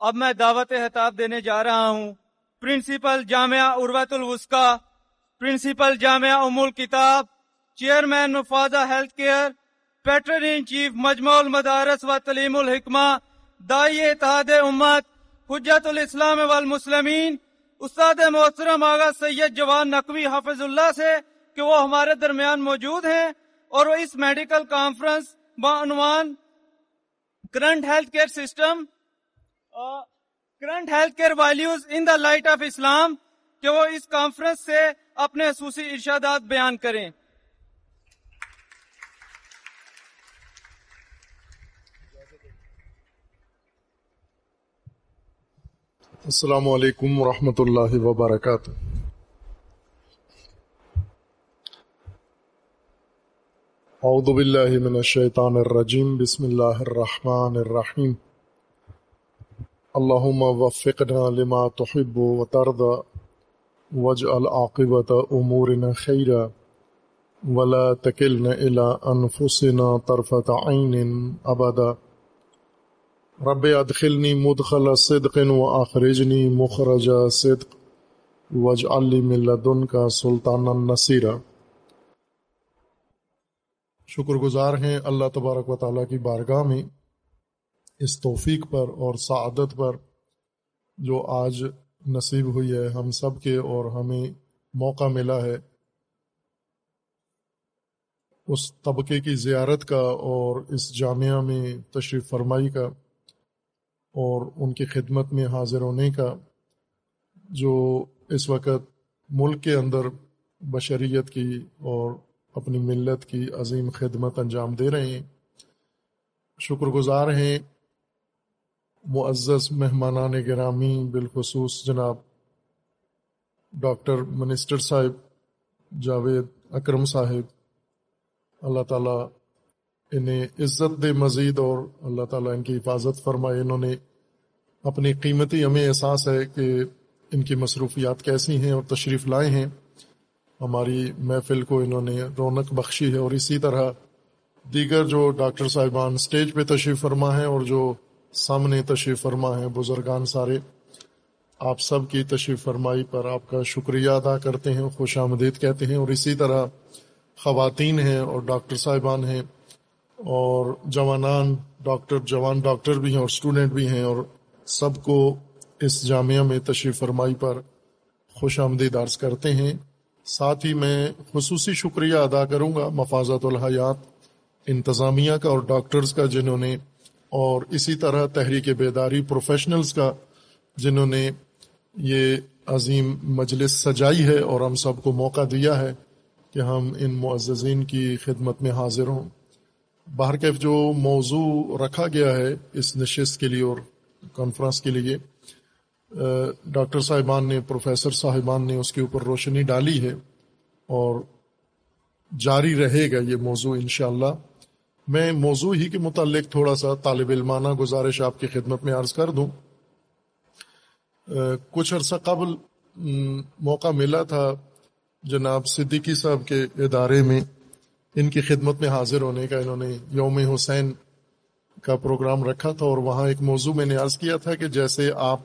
اب میں دعوت خطاب دینے جا رہا ہوں۔ Principal Jamia اروت الوسکا principal Jamia Umm al-Kitab, chairman مفاظہ health care, patron in chief مجموع المدارس و تعلیم الحکمہ دائی اتحاد امت، حجت الاسلام والمسلمین، استاد محترم آغا سید جوان نقوی حافظ اللہ سے کہ وہ ہمارے درمیان موجود ہیں اور وہ اس medical conference بعنوان current health care system current health care values in the light of Islam کہ وہ اس کانفرنس سے اپنے خصوصی ارشادات بیان کریں۔ السلام علیکم ورحمۃ اللہ وبرکاتہ۔ اعوذ باللہ من الشیطان الرجیم، بسم اللہ الرحمن الرحیم۔ اللہم وفقنا لما تحب وترضى واجعل عاقبت امورنا خیرا ولا تکلنا الى انفسنا طرفت عین ابدا رب ادخلنی مدخل صدق و آخرجنی مخرج صدق وج علی ملدن کا سلطان النصیرہ شکر گزار ہیں اللہ تبارک و تعالیٰ کی بارگاہ میں اس توفیق پر اور سعادت پر جو آج نصیب ہوئی ہے، ہم سب کے اور ہمیں موقع ملا ہے اس طبقے کی زیارت کا اور اس جامعہ میں تشریف فرمائی کا اور ان کی خدمت میں حاضر ہونے کا جو اس وقت ملک کے اندر بشریت کی اور اپنی ملت کی عظیم خدمت انجام دے رہے ہیں۔ شکر گزار ہیں معزز مہمانان گرامی، بالخصوص جناب ڈاکٹر منسٹر صاحب جاوید اکرم صاحب، اللہ تعالیٰ انہیں عزت دے مزید اور اللہ تعالیٰ ان کی حفاظت فرمائے۔ انہوں نے اپنی قیمتی ہمیں احساس ہے کہ ان کی مصروفیات کیسی ہیں اور تشریف لائے ہیں۔ ہماری محفل کو انہوں نے رونق بخشی ہے اور اسی طرح دیگر جو ڈاکٹر صاحبان اسٹیج پہ تشریف فرما ہیں اور جو سامنے تشریف فرما ہیں بزرگان سارے۔ آپ سب کی تشریف فرمائی پر آپ کا شکریہ ادا کرتے ہیں، خوش آمدید کہتے ہیں۔ اور اسی طرح خواتین ہیں اور ڈاکٹر صاحبان ہیں اور جوانان ڈاکٹر، جوان ڈاکٹر بھی ہیں اور اسٹوڈنٹ بھی ہیں اور سب کو اس جامعہ میں تشریف فرمائی پر خوش آمدید عرض کرتے ہیں۔ ساتھ ہی میں خصوصی شکریہ ادا کروں گا مفاظت الحیات، انتظامیہ کا اور ڈاکٹرز کا، جنہوں نے اور اسی طرح تحریک بیداری پروفیشنلز کا، جنہوں نے یہ عظیم مجلس سجائی ہے اور ہم سب کو موقع دیا ہے کہ ہم ان معززین کی خدمت میں حاضر ہوں۔ باہر کیف جو موضوع رکھا گیا ہے اس نشست کے لیے اور کانفرنس کے لیے ڈاکٹر صاحبان نے، پروفیسر صاحبان نے اس کے اوپر روشنی ڈالی ہے اور جاری رہے گا یہ موضوع انشاءاللہ۔ میں موضوع ہی کے متعلق تھوڑا سا طالب علمانہ گزارش آپ کی خدمت میں عرض کر دوں۔ کچھ عرصہ قبل موقع ملا تھا جناب صدیقی صاحب کے ادارے میں ان کی خدمت میں حاضر ہونے کا۔ انہوں نے یوم حسین کا پروگرام رکھا تھا اور وہاں ایک موضوع میں نے عرض کیا تھا کہ جیسے آپ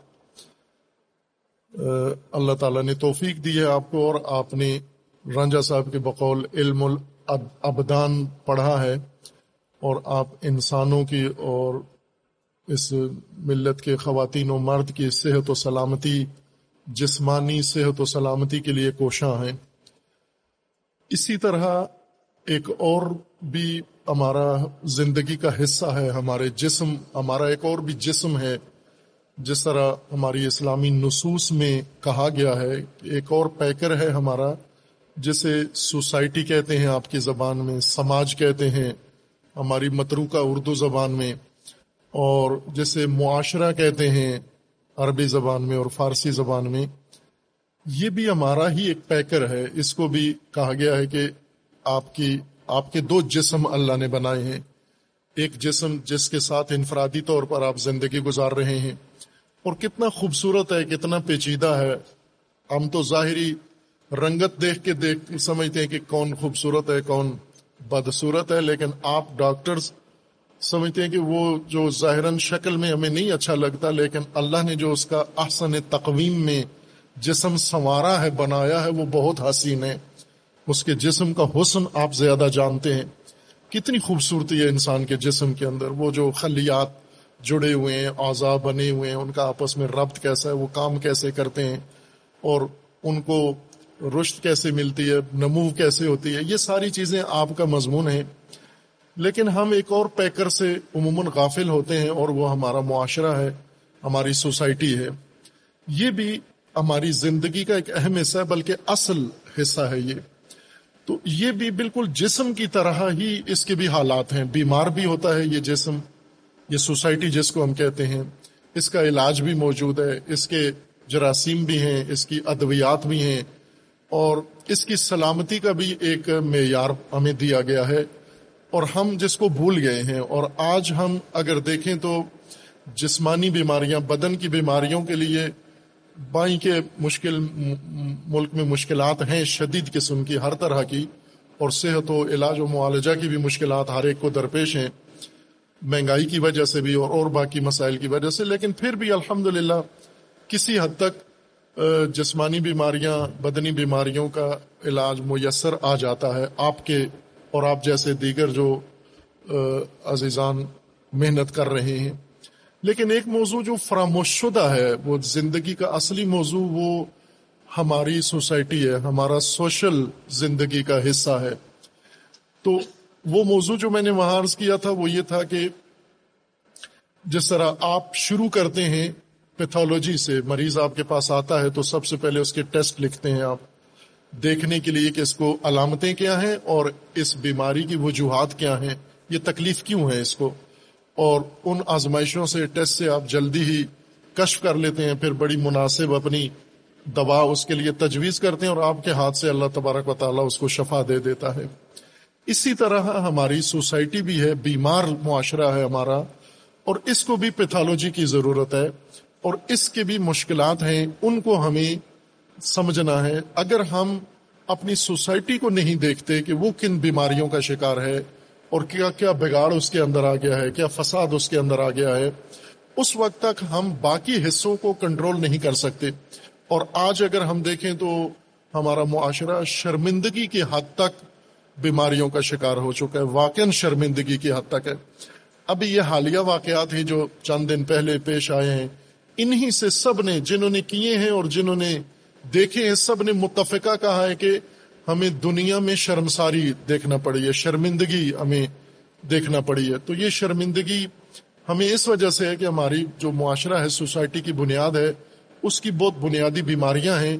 اللہ تعالیٰ نے توفیق دی ہے آپ کو اور آپ نے رانجا صاحب کے بقول علم الابدان پڑھا ہے۔ اور آپ انسانوں کی اور اس ملت کے خواتین و مرد کی صحت و سلامتی، جسمانی صحت و سلامتی کے لیے کوشاں ہیں۔ اسی طرح ایک اور بھی ہمارا زندگی کا حصہ ہے، ہمارے جسم، ہمارا ایک اور بھی جسم ہے۔ جس طرح ہماری اسلامی نصوص میں کہا گیا ہے ایک اور پیکر ہے ہمارا، جسے سوسائٹی کہتے ہیں، آپ کی زبان میں سماج کہتے ہیں۔ ہماری مترو کا اردو زبان میں اور جسے معاشرہ کہتے ہیں عربی زبان میں اور فارسی زبان میں، یہ بھی ہمارا ہی ایک پیکر ہے۔ اس کو بھی کہا گیا ہے کہ آپ کی، آپ کے دو جسم اللہ نے بنائے ہیں۔ ایک جسم جس کے ساتھ انفرادی طور پر آپ زندگی گزار رہے ہیں۔ اور کتنا خوبصورت ہے، کتنا پیچیدہ ہے۔ ہم تو ظاہری رنگت دیکھ کے دیکھ، سمجھتے ہیں کہ کون خوبصورت ہے، کون بدصورت ہے، لیکن آپ ڈاکٹرز سمجھتے ہیں کہ وہ جو ظاہراً شکل میں ہمیں نہیں اچھا لگتا، لیکن اللہ نے جو اس کا احسن تقویم میں جسم سنوارا ہے، بنایا ہے، وہ بہت حسین ہے۔ اس کے جسم کا حسن آپ زیادہ جانتے ہیں۔ کتنی خوبصورتی ہے انسان کے جسم کے اندر۔ وہ جو خلیات جڑے ہوئے ہیں اعضاء بنے ہوئے ہیں، ان کا آپس میں ربط کیسا ہے، وہ کام کیسے کرتے ہیں، اور ان کو رشت کیسے ملتی ہے، نمو کیسے ہوتی ہے، یہ ساری چیزیں آپ کا مضمون ہے لیکن ہم ایک اور پیکر سے عموماً غافل ہوتے ہیں اور وہ ہمارا معاشرہ ہے، ہماری سوسائٹی ہے۔ یہ بھی ہماری زندگی کا ایک اہم حصہ ہے، بلکہ اصل حصہ ہے یہ۔ تو یہ بھی بالکل جسم کی طرح ہی اس کے بھی حالات ہیں۔ بیمار بھی ہوتا ہے یہ جسم، یہ سوسائٹی جس کو ہم کہتے ہیں۔ اس کا علاج بھی موجود ہے، اس کے جراثیم بھی ہیں، اس کی ادویات بھی ہیں۔ اور اس کی سلامتی کا بھی ایک معیار ہمیں دیا گیا ہے اور ہم جس کو بھول گئے ہیں اور آج ہم اگر دیکھیں تو جسمانی بیماریاں، بدن کی بیماریوں کے لیے بائیں کے مشکل، ملک میں مشکلات ہیں شدید قسم کی ہر طرح کی اور صحت و علاج و معالجہ کی بھی مشکلات ہر ایک کو درپیش ہیں، مہنگائی کی وجہ سے بھی اور اور باقی مسائل کی وجہ سے، لیکن پھر بھی الحمد کسی حد تک جسمانی بیماریاں، بدنی بیماریوں کا علاج میسر آ جاتا ہے۔ آپ کے اور آپ جیسے دیگر جو عزیزان محنت کر رہے ہیں۔ لیکن ایک موضوع جو فراموش شدہ ہے، وہ زندگی کا اصلی موضوع، وہ ہماری سوسائٹی ہے، ہمارا سوشل زندگی کا حصہ ہے۔ تو وہ موضوع جو میں نے وہاں عرض کیا تھا، وہ یہ تھا کہ جس طرح آپ شروع کرتے ہیں پیتھولوجی سے مریض آپ کے پاس آتا ہے تو سب سے پہلے اس کے ٹیسٹ لکھتے ہیں آپ۔ دیکھنے کے لیے کہ اس کو علامتیں کیا ہیں اور اس بیماری کی وجوہات کیا ہیں۔ یہ تکلیف کیوں ہے اس کو؟ اور ان آزمائشوں سے، ٹیسٹ سے آپ جلدی ہی کشف کر لیتے ہیں، پھر بڑی مناسب اپنی دوا اس کے لیے تجویز کرتے ہیں اور آپ کے ہاتھ سے اللہ تبارک و تعالیٰ اس کو شفا دے دیتا ہے۔ اسی طرح ہماری سوسائٹی بھی ہے، بیمار معاشرہ ہے ہمارا اور اس کو بھی پیتھالوجی کی ضرورت ہے۔ اور اس کے بھی مشکلات ہیں، ان کو ہمیں سمجھنا ہے۔ اگر ہم اپنی سوسائٹی کو نہیں دیکھتے کہ وہ کن بیماریوں کا شکار ہے اور کیا کیا بگاڑ اس کے اندر آ گیا ہے، کیا فساد اس کے اندر آ گیا ہے، اس وقت تک ہم باقی حصوں کو کنٹرول نہیں کر سکتے۔ اور آج اگر ہم دیکھیں تو ہمارا معاشرہ شرمندگی کی حد تک بیماریوں کا شکار ہو چکا ہے واقع شرمندگی کی حد تک ہے۔ ابھی یہ حالیہ واقعات ہیں جو چند دن پہلے پیش آئے ہیں۔ انہی سے سب نے جنہوں نے کیے ہیں اور جنہوں نے دیکھیں سب نے متفقہ کہا ہے کہ ہمیں دنیا میں شرمساری دیکھنا پڑی ہے، شرمندگی ہمیں دیکھنا پڑی ہے۔ تو یہ شرمندگی ہمیں اس وجہ سے ہے کہ ہماری جو معاشرہ ہے، سوسائٹی کی بنیاد ہے، اس کی بہت بنیادی بیماریاں ہیں۔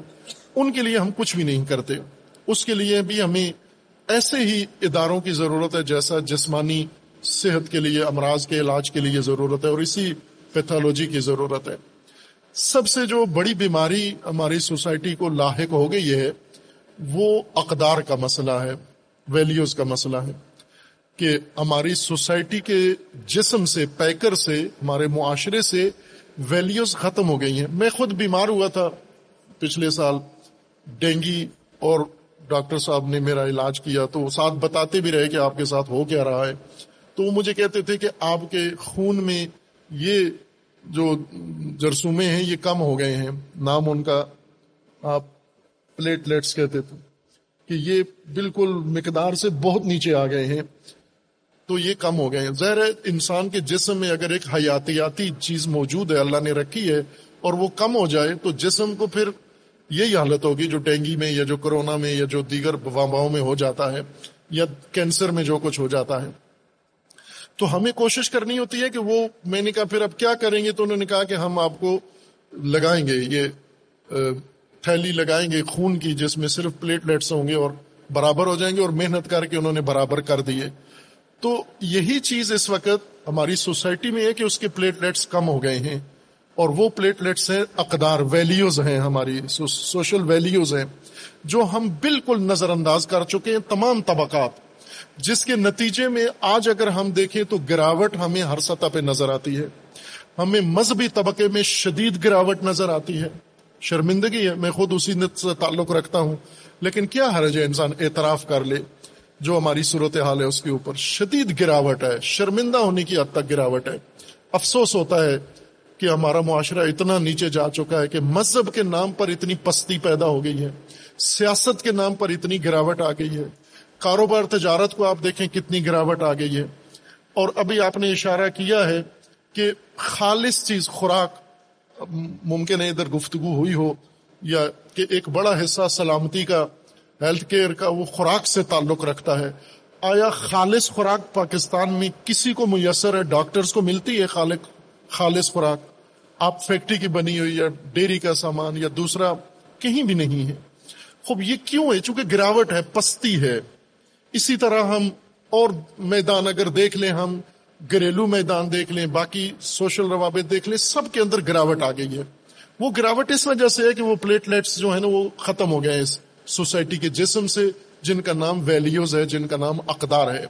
ان کے لیے ہم کچھ بھی نہیں کرتے۔ اس کے لیے بھی ہمیں ایسے ہی اداروں کی ضرورت ہے جیسا جسمانی صحت کے لیے، امراض کے علاج کے لیے ضرورت ہے اور اسی پیتھولوجی کی ضرورت ہے۔ سب سے جو بڑی بیماری ہماری سوسائٹی کو لاحق ہو گئی ہے، وہ اقدار کا مسئلہ ہے ویلیوز کا مسئلہ ہے کہ ہماری سوسائٹی کے جسم سے، پیکر سے، ہمارے معاشرے سے ویلیوز ختم ہو گئی ہیں۔ میں خود بیمار ہوا تھا پچھلے سال، ڈینگی اور ڈاکٹر صاحب نے میرا علاج کیا تو ساتھ بتاتے بھی رہے کہ آپ کے ساتھ ہو کیا رہا ہے۔ تو وہ مجھے کہتے تھے کہ آپ کے خون میں یہ جو جرسومے ہیں، یہ کم ہو گئے ہیں۔ نام ان کا آپ پلیٹ لیٹس کہتے تھے کہ یہ بالکل مقدار سے بہت نیچے آ گئے ہیں، تو یہ کم ہو گئے ہیں۔ ظاہر ہے، انسان کے جسم میں اگر ایک حیاتیاتی چیز موجود ہے، اللہ نے رکھی ہے اور وہ کم ہو جائے، تو جسم کو پھر یہی حالت ہوگی جو ڈینگی میں یا جو کرونا میں یا جو دیگر وباؤں میں ہو جاتا ہے یا کینسر میں جو کچھ ہو جاتا ہے۔ تو ہمیں کوشش کرنی ہوتی ہے کہ وہ میں نے کہا پھر اب کیا کریں گے تو انہوں نے کہا کہ ہم آپ کو لگائیں گے، یہ تھیلی لگائیں گے، خون کی، جس میں صرف پلیٹ لیٹس ہوں گے اور برابر ہو جائیں گے اور محنت کر کے انہوں نے برابر کر دیے تو یہی چیز اس وقت ہماری سوسائٹی میں ہے کہ اس کے پلیٹ لیٹس کم ہو گئے ہیں اور وہ پلیٹ لیٹس ہیں، اقدار ویلیوز ہیں، ہماری سوشل ویلیوز ہیں، جو ہم بالکل نظر انداز کر چکے ہیں، تمام طبقات۔ جس کے نتیجے میں آج اگر ہم دیکھیں تو گراوٹ ہمیں ہر سطح پہ نظر آتی ہے۔ ہمیں مذہبی طبقے میں شدید گراوٹ نظر آتی ہے۔ شرمندگی ہے۔ میں خود اسی نت سے تعلق رکھتا ہوں۔ لیکن کیا حرج ہے انسان اعتراف کر لے جو ہماری صورت حال ہے اس کے اوپر؟ شدید گراوٹ ہے۔ شرمندہ ہونے کی حد تک گراوٹ ہے۔ افسوس ہوتا ہے کہ ہمارا معاشرہ اتنا نیچے جا چکا ہے کہ مذہب کے نام پر اتنی پستی پیدا ہو گئی ہے۔ سیاست کے نام پر اتنی گراوٹ آ گئی ہے۔ کاروبار تجارت کو آپ دیکھیں کتنی گراوٹ آ گئی ہے۔ اور ابھی آپ نے اشارہ کیا ہے کہ خالص چیز، خوراک، ممکن ہے ادھر گفتگو ہوئی ہو یا کہ ایک بڑا حصہ سلامتی کا، ہیلتھ کیئر کا وہ خوراک سے تعلق رکھتا ہے۔ آیا خالص خوراک پاکستان میں کسی کو میسر ہے؟ ڈاکٹرز کو ملتی ہے خالق، خالص خوراک۔ آپ فیکٹری کی بنی ہوئی یا ڈیری کا سامان یا دوسرا کہیں بھی نہیں ہے۔ خوب، یہ کیوں ہے؟ چونکہ گراوٹ ہے، پستی ہے۔ اسی طرح ہم اور میدان اگر دیکھ لیں، ہم گھریلو میدان دیکھ لیں، باقی سوشل روابط دیکھ لیں، سب کے اندر گراوٹ آ گئی ہے۔ وہ گراوٹ اس وجہ سے ہے کہ وہ پلیٹلیٹس جو ہے نا، وہ ختم ہو گئے ہیں اس سوسائٹی کے جسم سے، جن کا نام ویلیوز ہے، جن کا نام اقدار ہے۔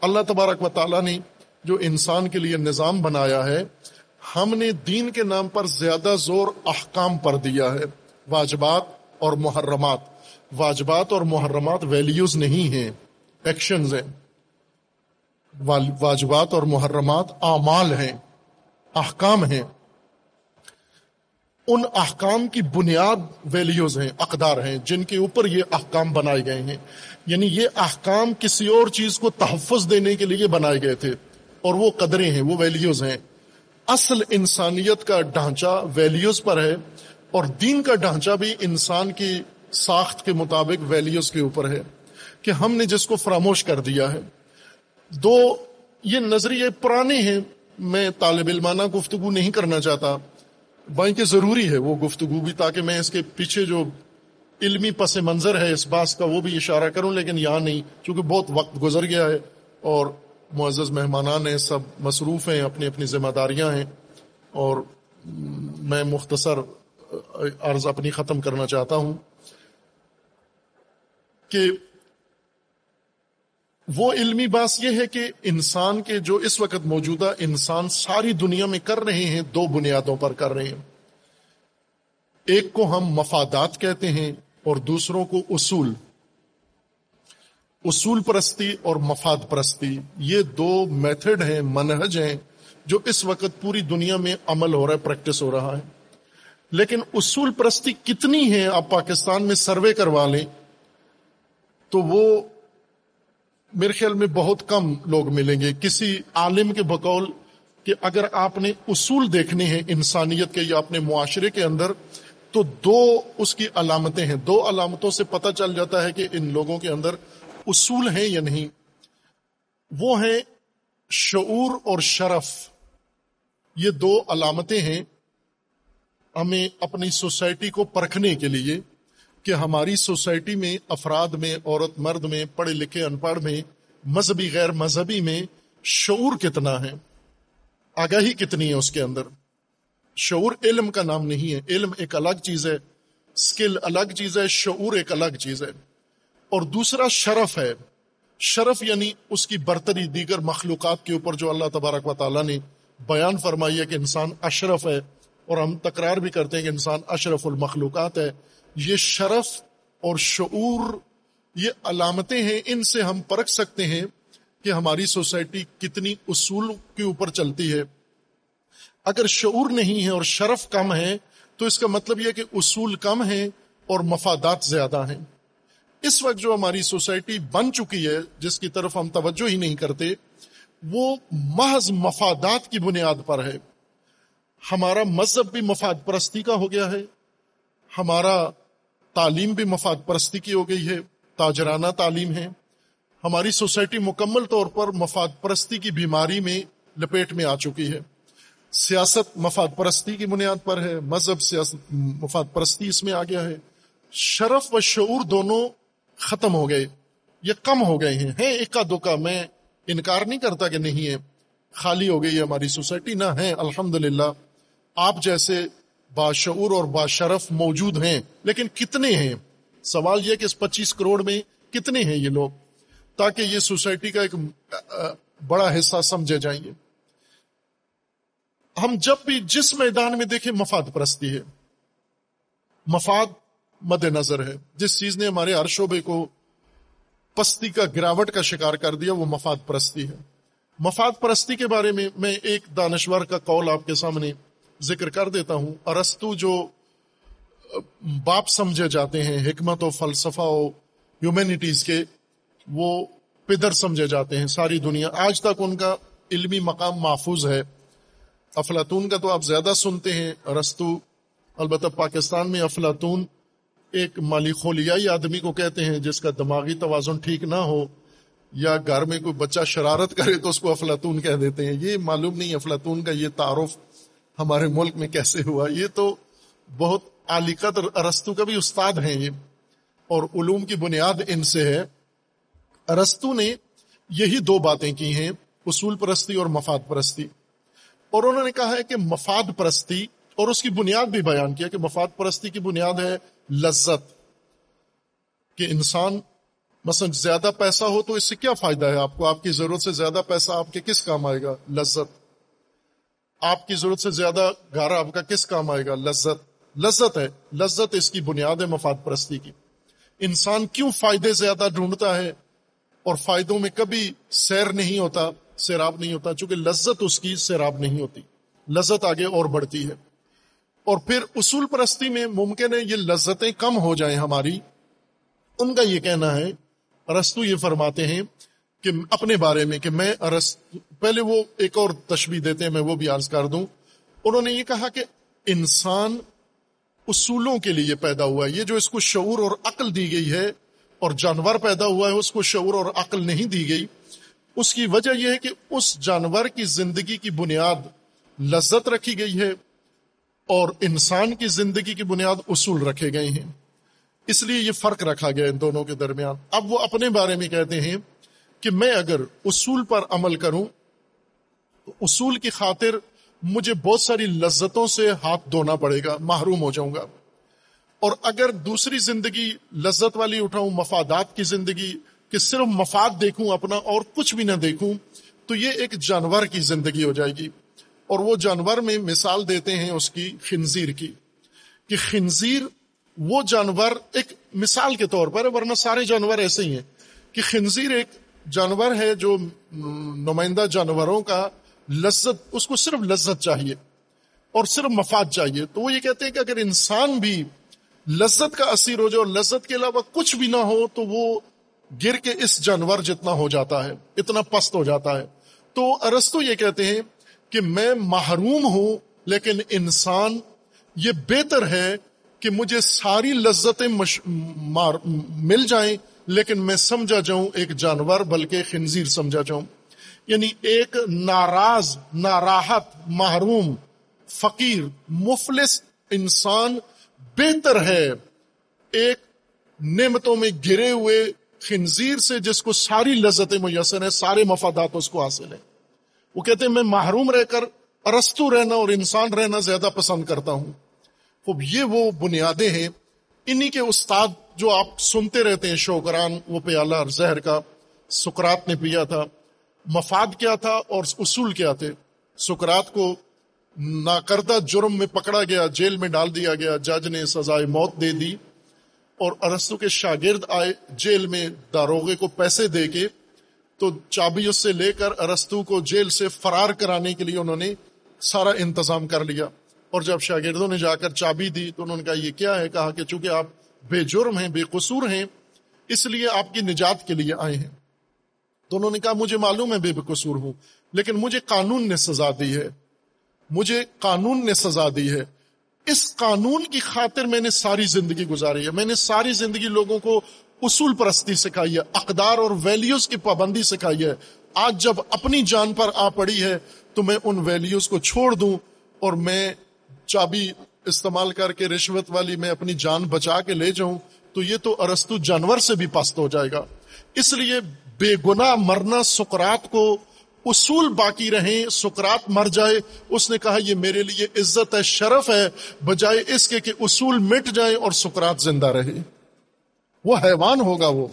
اللہ تبارک و تعالیٰ نے جو انسان کے لیے نظام بنایا ہے، ہم نے دین کے نام پر زیادہ زور احکام پر دیا ہے۔ واجبات اور محرمات۔ واجبات اور محرمات ویلیوز نہیں ہیں۔ ایکشنز ہیں۔ واجبات اور محرمات اعمال ہیں، احکام ہیں۔ ان احکام کی بنیاد ویلیوز ہیں، اقدار ہیں، جن کے اوپر یہ احکام بنائے گئے ہیں۔ یعنی یہ احکام کسی اور چیز کو تحفظ دینے کے لیے بنائے گئے تھے، اور وہ قدریں ہیں، وہ ویلیوز ہیں۔ اصل انسانیت کا ڈھانچہ ویلیوز پر ہے، اور دین کا ڈھانچہ بھی انسان کی ساخت کے مطابق ویلیوز کے اوپر ہے۔ کہ ہم نے جس کو فراموش کر دیا ہے۔ دو، یہ نظریے پرانے ہیں۔ میں طالب علمانہ گفتگو نہیں کرنا چاہتا۔ بلکہ ضروری ہے وہ گفتگو بھی، تاکہ میں اس کے پیچھے جو علمی پس منظر ہے، اس بات کا وہ بھی اشارہ کروں۔ لیکن یہاں نہیں، چونکہ بہت وقت گزر گیا ہے اور معزز مہمانان ہیں، سب مصروف ہیں، اپنی اپنی ذمہ داریاں ہیں۔ اور میں مختصر عرض اپنی ختم کرنا چاہتا ہوں کہ وہ علمی بات یہ ہے کہ انسان کے جو اس وقت موجودہ انسان ساری دنیا میں کر رہے ہیں، دو بنیادوں پر کر رہے ہیں۔ ایک کو ہم مفادات کہتے ہیں اور دوسروں کو اصول۔ اصول پرستی اور مفاد پرستی، یہ دو میتھڈ ہیں، منہج ہیں، جو اس وقت پوری دنیا میں عمل ہو رہا ہے، پریکٹس ہو رہا ہے۔ لیکن اصول پرستی کتنی ہے آپ پاکستان میں سروے کروا لیں، تو وہ میرے خیال میں بہت کم لوگ ملیں گے۔ کسی عالم کے بقول کہ اگر آپ نے اصول دیکھنے ہیں انسانیت کے یا اپنے معاشرے کے اندر، تو دو اس کی علامتیں ہیں۔ دو علامتوں سے پتہ چل جاتا ہے کہ ان لوگوں کے اندر اصول ہیں یا نہیں۔ وہ ہیں شعور اور شرف۔ یہ دو علامتیں ہیں ہمیں اپنی سوسائٹی کو پرکھنے کے لیے۔ کہ ہماری سوسائٹی میں، افراد میں، عورت مرد میں، پڑھے لکھے ان پڑھ میں، مذہبی، غیر مذہبی میں شعور کتنا ہے؟ آگاہی کتنی ہے اس کے اندر؟ شعور علم کا نام نہیں ہے۔ علم ایک الگ چیز ہے اسکل الگ چیز ہے، شعور ایک الگ چیز ہے۔ اور دوسرا شرف ہے۔ شرف یعنی اس کی برتری دیگر مخلوقات کے اوپر جو اللہ تبارک و تعالیٰ نے بیان فرمائی ہے کہ انسان اشرف ہے اور ہم تکرار بھی کرتے ہیں کہ انسان اشرف المخلوقات ہے۔ یہ شرف اور شعور، یہ علامتیں ہیں، ان سے ہم پرکھ سکتے ہیں کہ ہماری سوسائٹی کتنی اصول کے اوپر چلتی ہے۔ اگر شعور نہیں ہے اور شرف کم ہے، تو اس کا مطلب یہ کہ اصول کم ہے اور مفادات زیادہ ہیں۔ اس وقت جو ہماری سوسائٹی بن چکی ہے، جس کی طرف ہم توجہ ہی نہیں کرتے، وہ محض مفادات کی بنیاد پر ہے۔ ہمارا مذہب بھی مفاد پرستی کا ہو گیا ہے۔ ہمارا تعلیم بھی مفاد پرستی کی ہو گئی ہے، تاجرانہ تعلیم ہے۔ ہماری سوسائٹی مکمل طور پر مفاد پرستی کی بیماری میں لپیٹ میں آ چکی ہے۔ سیاست مفاد پرستی کی بنیاد پر ہے، مذہب سیاست مفاد پرستی اس میں آ گیا ہے۔ شرف و شعور دونوں ختم ہو گئے، یہ کم ہو گئے ہیں۔ ہیں اکا دکا میں انکار نہیں کرتا کہ نہیں ہے۔ خالی ہو گئی ہے ہماری سوسائٹی، نہ ہے الحمد آپ جیسے باشعور اور باشرف موجود ہیں، لیکن کتنے ہیں؟ سوال یہ کہ اس پچیس کروڑ میں کتنے ہیں یہ لوگ؟ تاکہ یہ سوسائٹی کا ایک بڑا حصہ سمجھے جائیں گے۔ ہم جب بھی جس میدان میں دیکھیں مفاد پرستی ہے۔ مفاد مد نظر ہے۔ جس چیز نے ہمارے ہر شعبے کو پستی کا گراوٹ کا شکار کر دیا، وہ مفاد پرستی ہے۔ مفاد پرستی کے بارے میں میں ایک دانشور کا قول آپ کے سامنے ذکر کر دیتا ہوں۔ ارستو جو، باپ سمجھے جاتے ہیں حکمت و فلسفہ و ہیومینٹیز کے، وہ پدر سمجھے جاتے ہیں ساری دنیا۔ آج تک ان کا علمی مقام محفوظ ہے۔ افلاطون کا تو آپ زیادہ سنتے ہیں۔ ارستو، البتہ پاکستان میں افلاطون ایک مالی خولیائی آدمی کو کہتے ہیں، جس کا دماغی توازن ٹھیک نہ ہو یا گھر میں کوئی بچہ شرارت کرے تو اس کو افلاطون کہہ دیتے ہیں۔ یہ معلوم نہیں، افلاطون کا یہ تعارف ہمارے ملک میں کیسے ہوا؟ یہ تو بہت علی قدر ارستو کا بھی استاد ہیں یہ، اور علوم کی بنیاد ان سے ہے۔ ارستو نے یہی دو باتیں کی ہیں، اصول پرستی اور مفاد پرستی۔ اور انہوں نے کہا ہے کہ مفاد پرستی، اور اس کی بنیاد بھی بیان کیا کہ مفاد پرستی کی بنیاد ہے لذت۔ کہ انسان مثلا زیادہ پیسہ ہو تو اس سے کیا فائدہ ہے؟ آپ کو آپ کی ضرورت سے زیادہ پیسہ آپ کے کس کام آئے گا؟ لذت۔ آپ کی ضرورت سے زیادہ گھر آپ کا کس کام آئے گا؟ لذت۔ لذت ہے۔ لذت اس کی بنیاد ہے مفاد پرستی کی۔ انسان کیوں فائدے زیادہ ڈھونڈتا ہے اور فائدوں میں کبھی سیر نہیں ہوتا، سیراب نہیں ہوتا، چونکہ لذت اس کی سیراب نہیں ہوتی۔ لذت آگے اور بڑھتی ہے۔ اور پھر اصول پرستی میں ممکن ہے یہ لذتیں کم ہو جائیں ہماری۔ ان کا یہ کہنا ہے رستو یہ فرماتے ہیں کہ اپنے بارے میں کہ میں پہلے وہ ایک اور تشبیح دیتے ہیں، میں وہ بھی عرض کر دوں۔ انہوں نے یہ کہا کہ انسان اصولوں کے لیے پیدا ہوا ہے۔ یہ جو اس کو شعور اور عقل دی گئی ہے اور جانور پیدا ہوا ہے، اس کو شعور اور عقل نہیں دی گئی۔ اس کی وجہ یہ ہے کہ اس جانور کی زندگی کی بنیاد لذت رکھی گئی ہے اور انسان کی زندگی کی بنیاد اصول رکھے گئے ہیں۔ اس لیے یہ فرق رکھا گیا ان دونوں کے درمیان۔ اب وہ اپنے بارے میں کہتے ہیں کہ میں اگر اصول پر عمل کروں، تو اصول کی خاطر مجھے بہت ساری لذتوں سے ہاتھ دھونا پڑے گا، محروم ہو جاؤں گا۔ اور اگر دوسری زندگی لذت والی اٹھاؤں، مفادات کی زندگی کہ صرف مفاد دیکھوں اپنا اور کچھ بھی نہ دیکھوں، تو یہ ایک جانور کی زندگی ہو جائے گی۔ اور وہ جانور میں مثال دیتے ہیں اس کی خنزیر کی، کہ خنزیر وہ جانور ایک مثال کے طور پر، ورنہ سارے جانور ایسے ہی ہیں، کہ خنزیر ایک جانور ہے جو نمائندہ جانوروں کا لذت، اس کو صرف لذت چاہیے اور صرف مفاد چاہیے۔ تو وہ یہ کہتے ہیں کہ اگر انسان بھی لذت کا اثیر ہو جائے اور لذت کے علاوہ کچھ بھی نہ ہو، تو وہ گر کے اس جانور جتنا ہو جاتا ہے، اتنا پست ہو جاتا ہے۔ تو ارستو یہ کہتے ہیں کہ میں محروم ہوں، لیکن انسان یہ بہتر ہے کہ مجھے ساری لذتیں مش... مار... مل جائیں لیکن میں سمجھا جاؤں ایک جانور، بلکہ خنزیر سمجھا جاؤں۔ یعنی ایک ناراض، ناراحت، محروم، فقیر، مفلس انسان بہتر ہے ایک نعمتوں میں گرے ہوئے خنزیر سے جس کو ساری لذتیں میسر ہیں سارے مفادات اس کو حاصل ہیں۔ وہ کہتے ہیں، میں محروم رہ کر ارستو رہنا اور انسان رہنا زیادہ پسند کرتا ہوں۔ خوب، یہ وہ بنیادیں ہیں۔ انہی کے استاد جو آپ سنتے رہتے ہیں شوکران وہ پیالہ زہر کا سکرات نے پیا تھا۔ مفاد کیا تھا اور اصول کیا تھے؟ سکرات کو ناکردہ جرم میں پکڑا گیا، جیل میں ڈال دیا گیا، جج نے سزائے موت دے دی۔ اور ارستو کے شاگرد آئے جیل میں داروغے کو پیسے دے کے، تو چابی اس سے لے کر ارستو کو جیل سے فرار کرانے کے لیے انہوں نے سارا انتظام کر لیا۔ اور جب شاگردوں نے جا کر چابی دی، تو انہوں نے کہا، یہ کیا ہے؟ کہا کہ چونکہ آپ بے جرم ہیں، بے قصور ہیں، اس لیے آپ کی نجات کے لیے آئے ہیں۔ تو انہوں نے کہا، مجھے معلوم ہے بے بے قصور ہوں، لیکن مجھے قانون نے سزا دی ہے۔ مجھے قانون نے سزا دی ہے۔ اس قانون کی خاطر میں نے ساری زندگی گزاری ہے۔ میں نے ساری زندگی لوگوں کو اصول پرستی سکھائی ہے، اقدار اور ویلیوز کی پابندی سکھائی ہے۔ آج جب اپنی جان پر آ پڑی ہے، تو میں ان ویلیوز کو چھوڑ دوں اور میں چابی استعمال کر کے رشوت والی میں اپنی جان بچا کے لے جاؤں، تو یہ تو ارستو جانور سے بھی پست ہو جائے گا۔ اس لیے بے گنا مرنا سکرات کو اصول باقی رہیں سکرات مر جائے۔ اس نے کہا، یہ میرے لیے عزت ہے، شرف ہے۔ بجائے اس کے کہ اصول مٹ جائیں اور سکرات زندہ رہے۔ وہ حیوان ہوگا وہ۔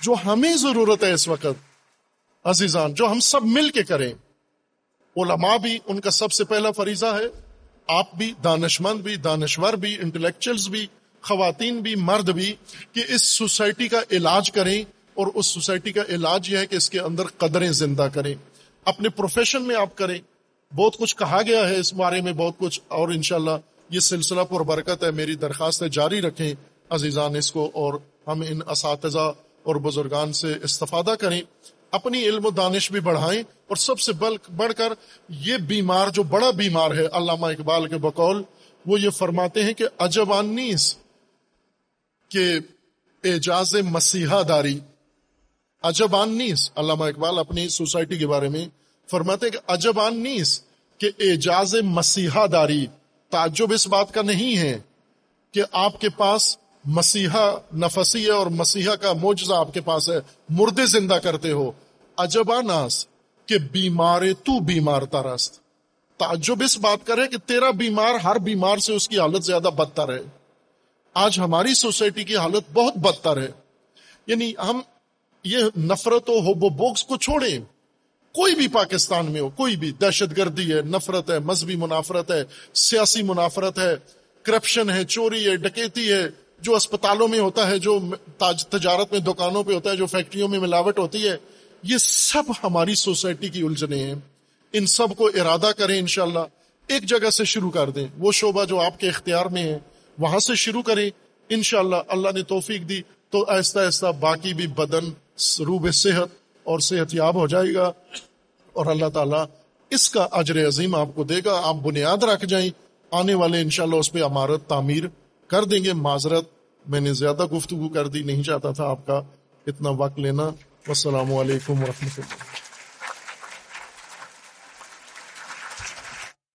جو ہمیں ضرورت ہے اس وقت، عزیزان، جو ہم سب مل کے کریں۔ علماء بھی ان کا سب سے پہلا فریضہ ہے۔ آپ بھی، دانشمند بھی، دانشور بھی انٹلیکچوئلز بھی، خواتین بھی، مرد بھی، کہ اس سوسائٹی کا علاج کریں اور اس سوسائٹی کا علاج یہ ہے کہ اس کے اندر قدریں زندہ کریں۔ اپنے پروفیشن میں آپ کریں۔ بہت کچھ کہا گیا ہے اس بارے میں، بہت کچھ اور انشاءاللہ یہ سلسلہ پر برکت ہے۔ میری درخواست ہے، جاری رکھیں عزیزان اس کو اور ہم ان اساتذہ اور بزرگان سے استفادہ کریں۔ اپنی علم و دانش بھی بڑھائیں اور سب سے بڑھ کر یہ بیمار جو بڑا بیمار ہے علامہ اقبال کے بقول، وہ یہ فرماتے ہیں کہ اجبانیس کے اعجاز مسیحا داری۔ اجبان نیس علامہ اقبال اپنی سوسائٹی کے بارے میں فرماتے ہیں کہ اجبان نیس کہ اعجاز مسیحا داری۔ تعجب اس بات کا نہیں ہے کہ آپ کے پاس مسیحا نفسی ہے اور مسیحا کا موجزہ آپ کے پاس ہے، مردے زندہ کرتے ہو۔ اجبا ناس کہ بیمار تو بیمار ترست تعجب اس بات کرے کہ تیرا بیمار ہر بیمار سے اس کی حالت زیادہ بدتر ہے۔ آج ہماری سوسائٹی کی حالت بہت بدتر ہے۔ یعنی ہم یہ نفرت و ہوب و بوکس کو چھوڑیں۔ کوئی بھی پاکستان میں ہو، کوئی بھی دہشت گردی ہے، نفرت ہے، مذہبی منافرت ہے، سیاسی منافرت ہے، کرپشن ہے، چوری ہے، ڈکیتی ہے جو اسپتالوں میں ہوتا ہے، جو تجارت میں دکانوں پہ ہوتا ہے، جو فیکٹریوں میں ملاوٹ ہوتی ہے، یہ سب ہماری سوسائٹی کی الجھنیں ہیں۔ ان سب کو ارادہ کریں انشاءاللہ، ایک جگہ سے شروع کر دیں۔ وہ شعبہ جو آپ کے اختیار میں ہے، وہاں سے شروع کریں۔ انشاءاللہ اللہ نے توفیق دی تو آہستہ آہستہ باقی بھی بدن روب صحت اور صحت یاب ہو جائے گا۔ اور اللہ تعالیٰ اس کا اجر عظیم آپ کو دے گا۔ آپ بنیاد رکھ جائیں۔ آنے والے انشاءاللہ اس پہ عمارت تعمیر کر دیں گے معذرت۔ میں نے زیادہ گفتگو کر دی، نہیں چاہتا تھا آپ کا اتنا وقت لینا۔ السلام علیکم ورحمۃ اللہ۔